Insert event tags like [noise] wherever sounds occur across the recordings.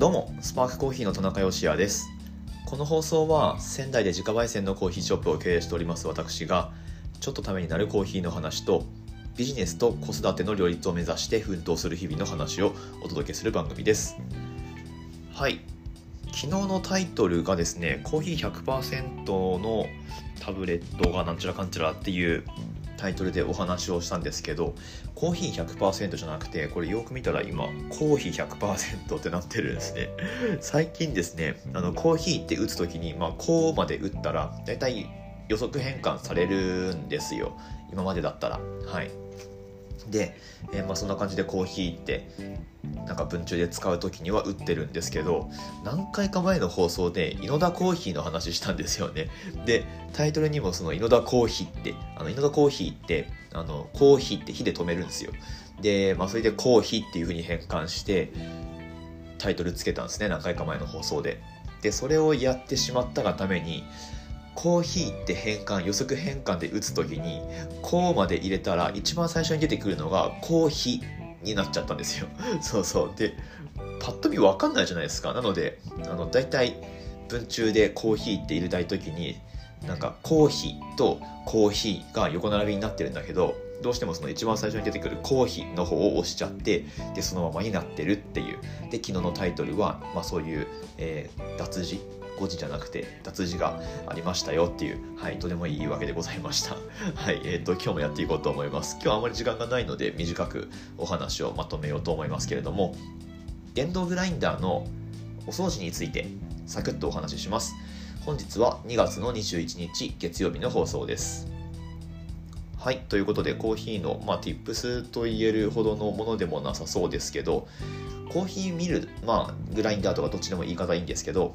どうもスパークコーヒーの田中芳也です。この放送は仙台で自家焙煎のコーヒーショップを経営しております私がちょっとためになるコーヒーの話とビジネスと子育ての両立を目指して奮闘する日々の話をお届けする番組です。はい。昨日のタイトルがですねコーヒー100%のタブレットがなんちゃらかんちゃらっていうタイトルでお話をしたんですけどコーヒー100%じゃなくてこれよく見たら今コーヒー100%ってなってるんですね。最近ですねあのコーヒーって打つ時に、まあ、こうまで打ったらだいたい予測変換されるんですよ。今までだったら。はい。で、えー、まあ、そんな感じでコーヒーってなんか文中で使う時には打ってるんですけど何回か前の放送で井の田コーヒーの話したんですよね。でタイトルにもその井の田コーヒーってあの井の田コーヒーってあのコーヒーって火で止めるんですよ。で、まあ、それでコーヒーっていう風に変換してタイトルつけたんですね何回か前の放送で。でそれをやってしまったがためにコーヒーって変換予測変換で打つ時にこうまで入れたら一番最初に出てくるのがコーヒーになっちゃったんですよ。[laughs] そうそう。でパッと見分かんないじゃないですか。なのであの大体文中でコーヒーって入れたい時になんかコーヒーとコーヒーが横並びになってるんだけどどうしてもその一番最初に出てくるコーヒーの方を押しちゃってでそのままになってるっていう。で昨日のタイトルは、まあ、そういう、えー、脱字誤字じゃなくて脱字がありましたよっていう、はい、とてもいいわけでございました。[laughs] はい、えっ、ー、と、今日もやっていこうと思います。今日はあまり時間がないので短くお話をまとめようと思いますけれども、電動グラインダーのお掃除についてサクッとお話しします。本日は2月の21日月曜日の放送です。はい。ということで、コーヒーの、まあ、tips と言えるほどのものでもなさそうですけど、コーヒーミル、まあ、グラインダーとかどっちでも言い方いいんですけど、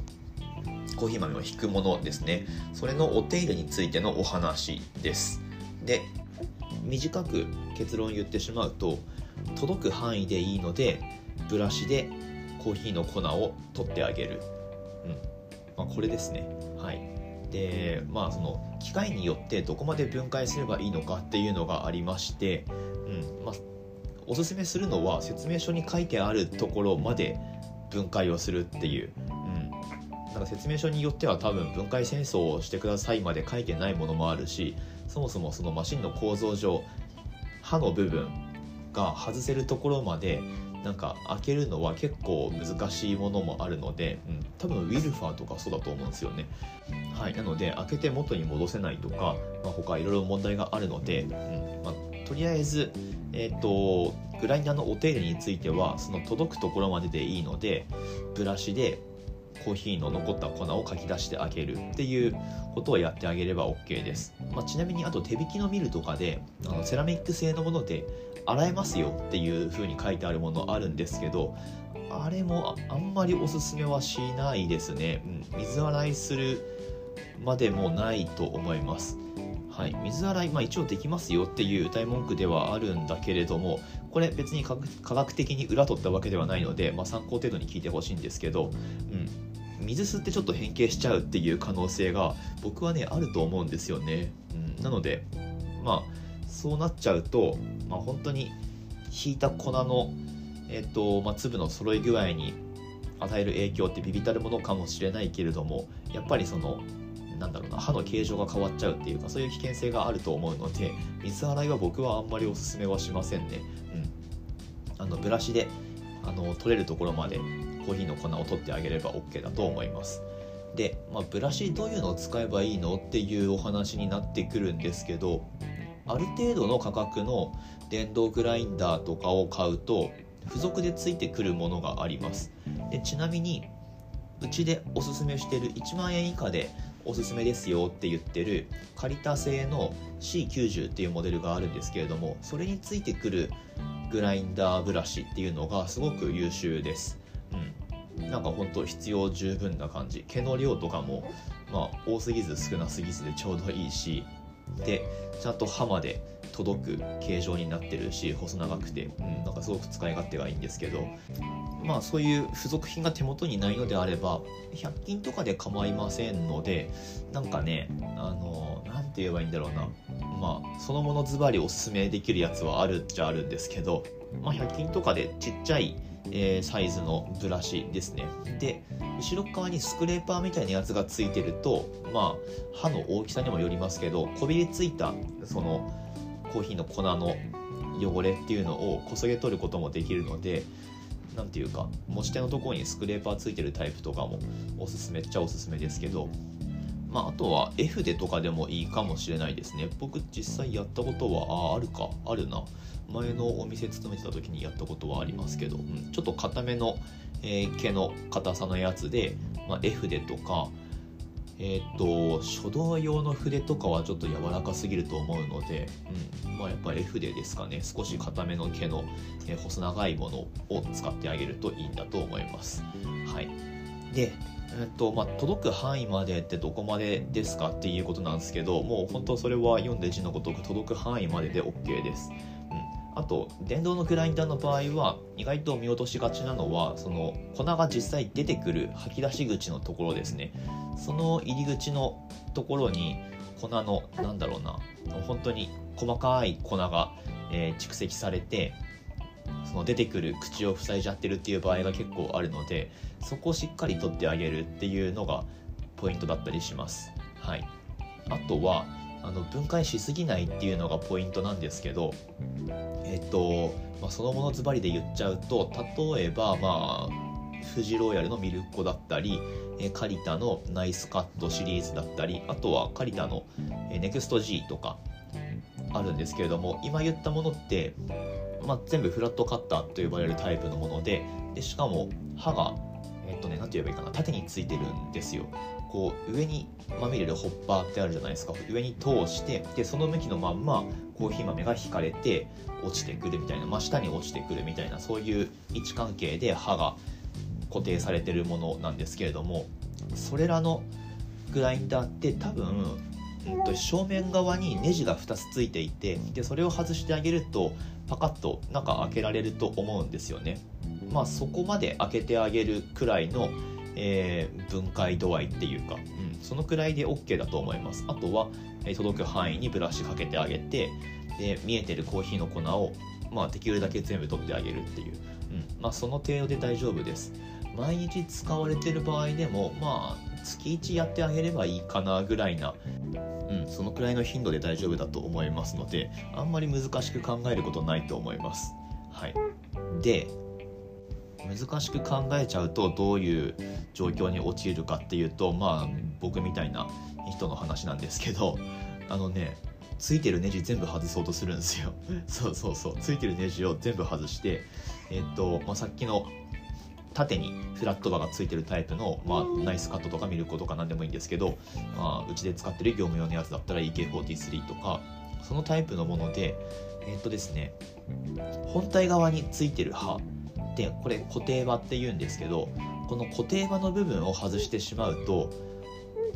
コーヒー豆を引くものですね。それのお手入れについてのお話です。で短く結論言ってしまうと届く範囲でいいのでブラシでコーヒーの粉を取ってあげる、うん。まあ、これですね。はい。でまあその機械によってどこまで分解すればいいのかっていうのがありまして、うん。まあ、おすすめするのは説明書に書いてあるところまで分解をするっていうなんか説明書によっては多分分解戦争をしてくださいまで書いてないものもあるしそもそもそのマシンの構造上刃の部分が外せるところまでなんか開けるのは結構難しいものもあるので、うん、多分ウィルファーとかそうだと思うんですよね。はい、なので開けて元に戻せないとか、まあ、他いろいろ問題があるので、うんまあ、とりあえず、えーとグラインダーのお手入れについてはその届くところまででいいのでブラシでコーヒーの残った粉をかき出してあげるっていうことをやってあげれば OK です、まあ、ちなみにあと手引きのミルとかであのセラミック製のもので洗えますよっていう風に書いてあるものあるんですけどあれもあんまりおすすめはしないですね、うん、水洗いするまでもないと思います。はい、水洗い、まあ、一応できますよっていう歌い文句ではあるんだけれどもこれ別に科学的に裏取ったわけではないので、まあ、参考程度に聞いてほしいんですけど、うん、水吸ってちょっと変形しちゃうっていう可能性が僕はねあると思うんですよね、うん、なのでまあそうなっちゃうと、まあ、本当に引いた粉の、えーとまあ、粒の揃い具合に与える影響ってビビたるものかもしれないけれどもやっぱりそのなんだろうな歯の形状が変わっちゃうっていうかそういう危険性があると思うので水洗いは僕はあんまりおすすめはしませんね、うん、あのブラシであの取れるところまでコーヒーの粉を取ってあげれば OK だと思います。で、まあ、ブラシどういうのを使えばいいのっていうお話になってくるんですけどある程度の価格の電動グラインダーとかを買うと付属でついてくるものがあります。でちなみにうちでおすすめしてる1万円以下でおすすめですよって言ってる借りた製の C90 っていうモデルがあるんですけれどもそれについてくるグラインダーブラシっていうのがすごく優秀です。うん。なんか本当必要十分な感じ。毛の量とかもまあ多すぎず少なすぎずでちょうどいいしでちゃんと刃まで届く形状になってるし細長くて、うん、なんかすごく使い勝手がいいんですけど。まあそういう付属品が手元にないのであれば100均とかで構いませんのでなんかねあの何て言えばいいんだろうな。まあそのものズバリおすすめできるやつはあるっちゃあるんですけど、まあ、100均とかでちっちゃいえー、サイズのブラシですね。で後ろ側にスクレーパーみたいなやつがついてるとまあ刃の大きさにもよりますけどこびりついたそのコーヒーの粉の汚れっていうのをこそげ取ることもできるので何ていうか持ち手のところにスクレーパーついてるタイプとかもおすすめっちゃおすすめですけどまあ、あとは F でとかでもいいかもしれないですね。僕実際やったことは、ああ、るか、あるな。前のお店勤めてた時にやったことはありますけど、うん、ちょっと硬めの、えー、毛の硬さのやつで、まあ、F 筆とか、えっ、と書道用の筆とかはちょっと柔らかすぎると思うので、うんまあ、やっぱり F 筆ですかね少し硬めの毛の、えー、細長いものを使ってあげるといいんだと思います。はい、でえっとまあ、届く範囲までってどこまでですかっていうことなんですけどもう本当それは読んで字のごとく届く範囲までで OK です。あと電動のグラインダーの場合は意外と見落としがちなのはその粉が実際出てくる吐き出し口のところですねその入り口のところに粉のなんだろうな本当に細かい粉が、え、蓄積されてその出てくる口を塞いじゃってるっていう場合が結構あるのでそこをしっかり取ってあげるっていうのがポイントだったりします。はい、あとはあの分解しすぎないっていうのがポイントなんですけどえっと、まあ、そのものズバリで言っちゃうと例えばまあフジローヤルのミルコだったりえカリタのナイスカットシリーズだったりあとはカリタのネクスト G とかあるんですけれども今言ったものってまあ、全部フラットカッターと呼ばれるタイプのものででしかも刃がえっとね何て言えばいいかな縦についてるんですよ。こう上に豆入れるホッパーってあるじゃないですか。上に通してでその向きのまんまコーヒー豆が引かれて落ちてくるみたいな真下に落ちてくるみたいなそういう位置関係で刃が固定されてるものなんですけれどもそれらのグラインダーって多分うんと正面側にネジが2つついていてでそれを外してあげるとパカッと中開けられると思うんですよね。まあそこまで開けてあげるくらいの、えー、分解度合いっていうか、うん、そのくらいで OK だと思います。あとは、えー、届く範囲にブラシかけてあげてで見えてるコーヒーの粉を、まあ、できるだけ全部取ってあげるっていう、うんまあ、その程度で大丈夫です。毎日使われてる場合でもまあ月1やってあげればいいかなぐらいなうん、そのくらいの頻度で大丈夫だと思いますのであんまり難しく考えることないと思います。はい、で難しく考えちゃうとどういう状況に陥るかっていうとまあ僕みたいな人の話なんですけどあのねついてるネジ全部外そうとするんですよ。[laughs] そうそうそう。ついてるネジを全部外してえっと、まあ、さっきの縦にフラットバーがついてるタイプの、まあ、ナイスカットとかミルコとか何でもいいんですけど、まあ、うちで使ってる業務用のやつだったら EK43 とかそのタイプのものでえー、っとですね本体側についてる刃でこれ固定刃っていうんですけどこの固定刃の部分を外してしまうと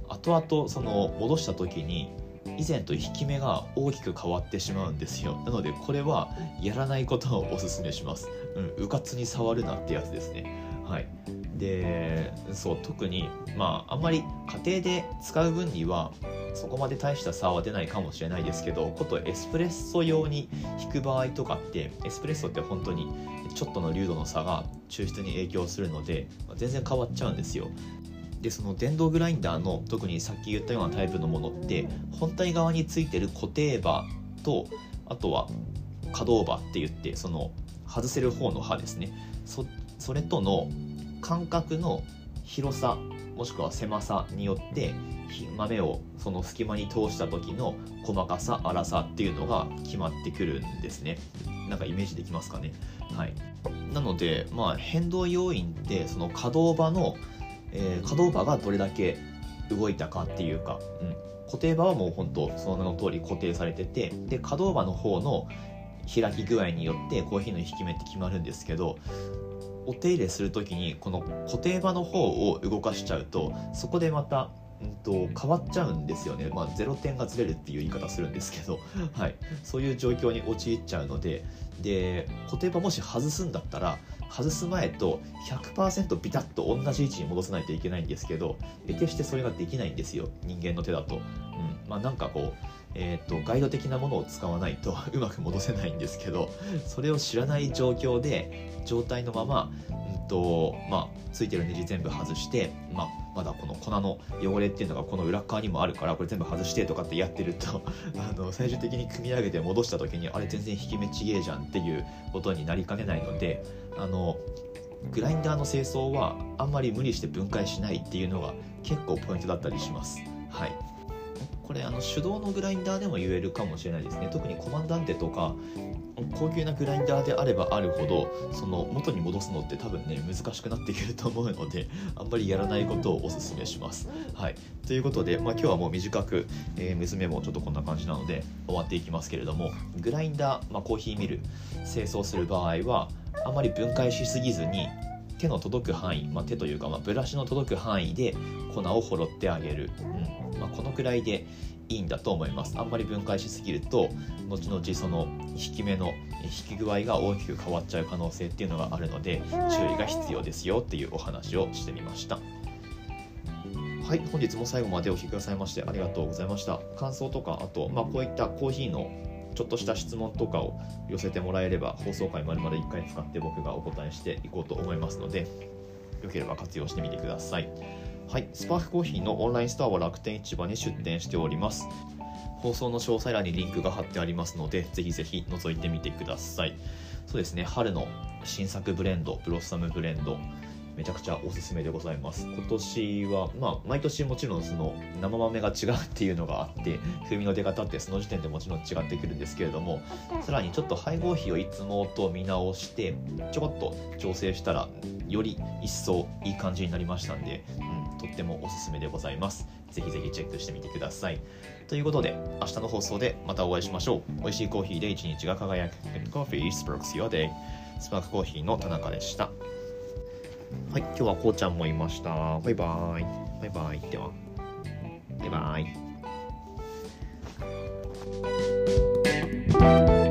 後々その戻した時に以前と引き目が大きく変わってしまうんですよ。なのでこれはやらないことをおすすめします。うんうかつに触るなってやつですねはい、でそう特にまああんまり家庭で使う分にはそこまで大した差は出ないかもしれないですけどことエスプレッソ用に引く場合とかってエスプレッソって本当にちょっとの流度の差が抽出に影響するので全然変わっちゃうんですよ。でその電動グラインダーの特にさっき言ったようなタイプのものって本体側についてる固定刃とあとは可動刃って言ってその外せる方の刃ですね。そそれとの間隔の広さもしくは狭さによって豆をその隙間に通した時の細かさ粗さっていうのが決まってくるんですね。なんかイメージできますかね。はい。なのでまあ変動要因ってその可動場の、えー、可動場がどれだけ動いたかっていうか、うん、固定場はもう本当その名の通り固定されててで可動場の方の開き具合によってコーヒーの引き目って決まるんですけどお手入れする時にこの固定場の方を動かしちゃうとそこでまたうんと変わっちゃうんですよね、まあ、0点がずれるっていう言い方するんですけど、[laughs] はい、そういう状況に陥っちゃうのでで固定場もし外すんだったら外す前と100%ビタッと同じ位置に戻さないといけないんですけど得てしてそれができないんですよ。人間の手だと、うん。まあ、なんかこうえーと、ガイド的なものを使わないと [laughs] うまく戻せないんですけどそれを知らない状況で状態のまま、うんとまあ、ついてるネジ全部外して、まあ、まだこの粉の汚れっていうのがこの裏側にもあるからこれ全部外してとかってやってると [laughs] あの最終的に組み上げて戻した時にあれ全然引き目ちげえじゃんっていうことになりかねないのであのグラインダーの清掃はあんまり無理して分解しないっていうのが結構ポイントだったりします。はいこれあの手動のグラインダーでも言えるかもしれないですね。特にコマンダンテとか高級なグラインダーであればあるほどその元に戻すのって多分ね難しくなってくると思うのであんまりやらないことをおすすめします。はい、ということで、まあ、今日はもう短く、えー、娘もちょっとこんな感じなので終わっていきますけれどもグラインダー、まあ、コーヒーミル清掃する場合はあまり分解しすぎずに手の届く範囲、まあ、手というか、ま、ブラシの届く範囲で粉をほろってあげる、うん。まあ、このくらいでいいんだと思います。あんまり分解しすぎると後々その引き目の引き具合が大きく変わっちゃう可能性っていうのがあるので注意が必要ですよっていうお話をしてみました。はい本日も最後までお聴きくださいましてありがとうございました。感想とかあと、まあ、こういったコーヒーのちょっとした質問とかを寄せてもらえれば放送回まるまる1回使って僕がお答えしていこうと思いますのでよければ活用してみてくださいはいスパークコーヒーのオンラインストアは楽天市場に出店しております。放送の詳細欄にリンクが貼ってありますのでぜひぜひ覗いてみてください。そうですね春の新作ブレンドブロッサムブレンドめちゃくちゃおすすめでございます。今年はまあ毎年もちろんその生豆が違うっていうのがあって風味の出方ってその時点でもちろん違ってくるんですけれどもさらにちょっと配合比をいつもと見直してちょこっと調整したらより一層いい感じになりましたんで、うん、とってもおすすめでございますぜひぜひチェックしてみてくださいということで明日の放送でまたお会いしましょう美味しいコーヒーで一日が輝く Coffee Sparks Your Day スパークコーヒーの田中でした。はい、今日はこうちゃんもいました。バイバーイ。バイバイ。では。バイバイ。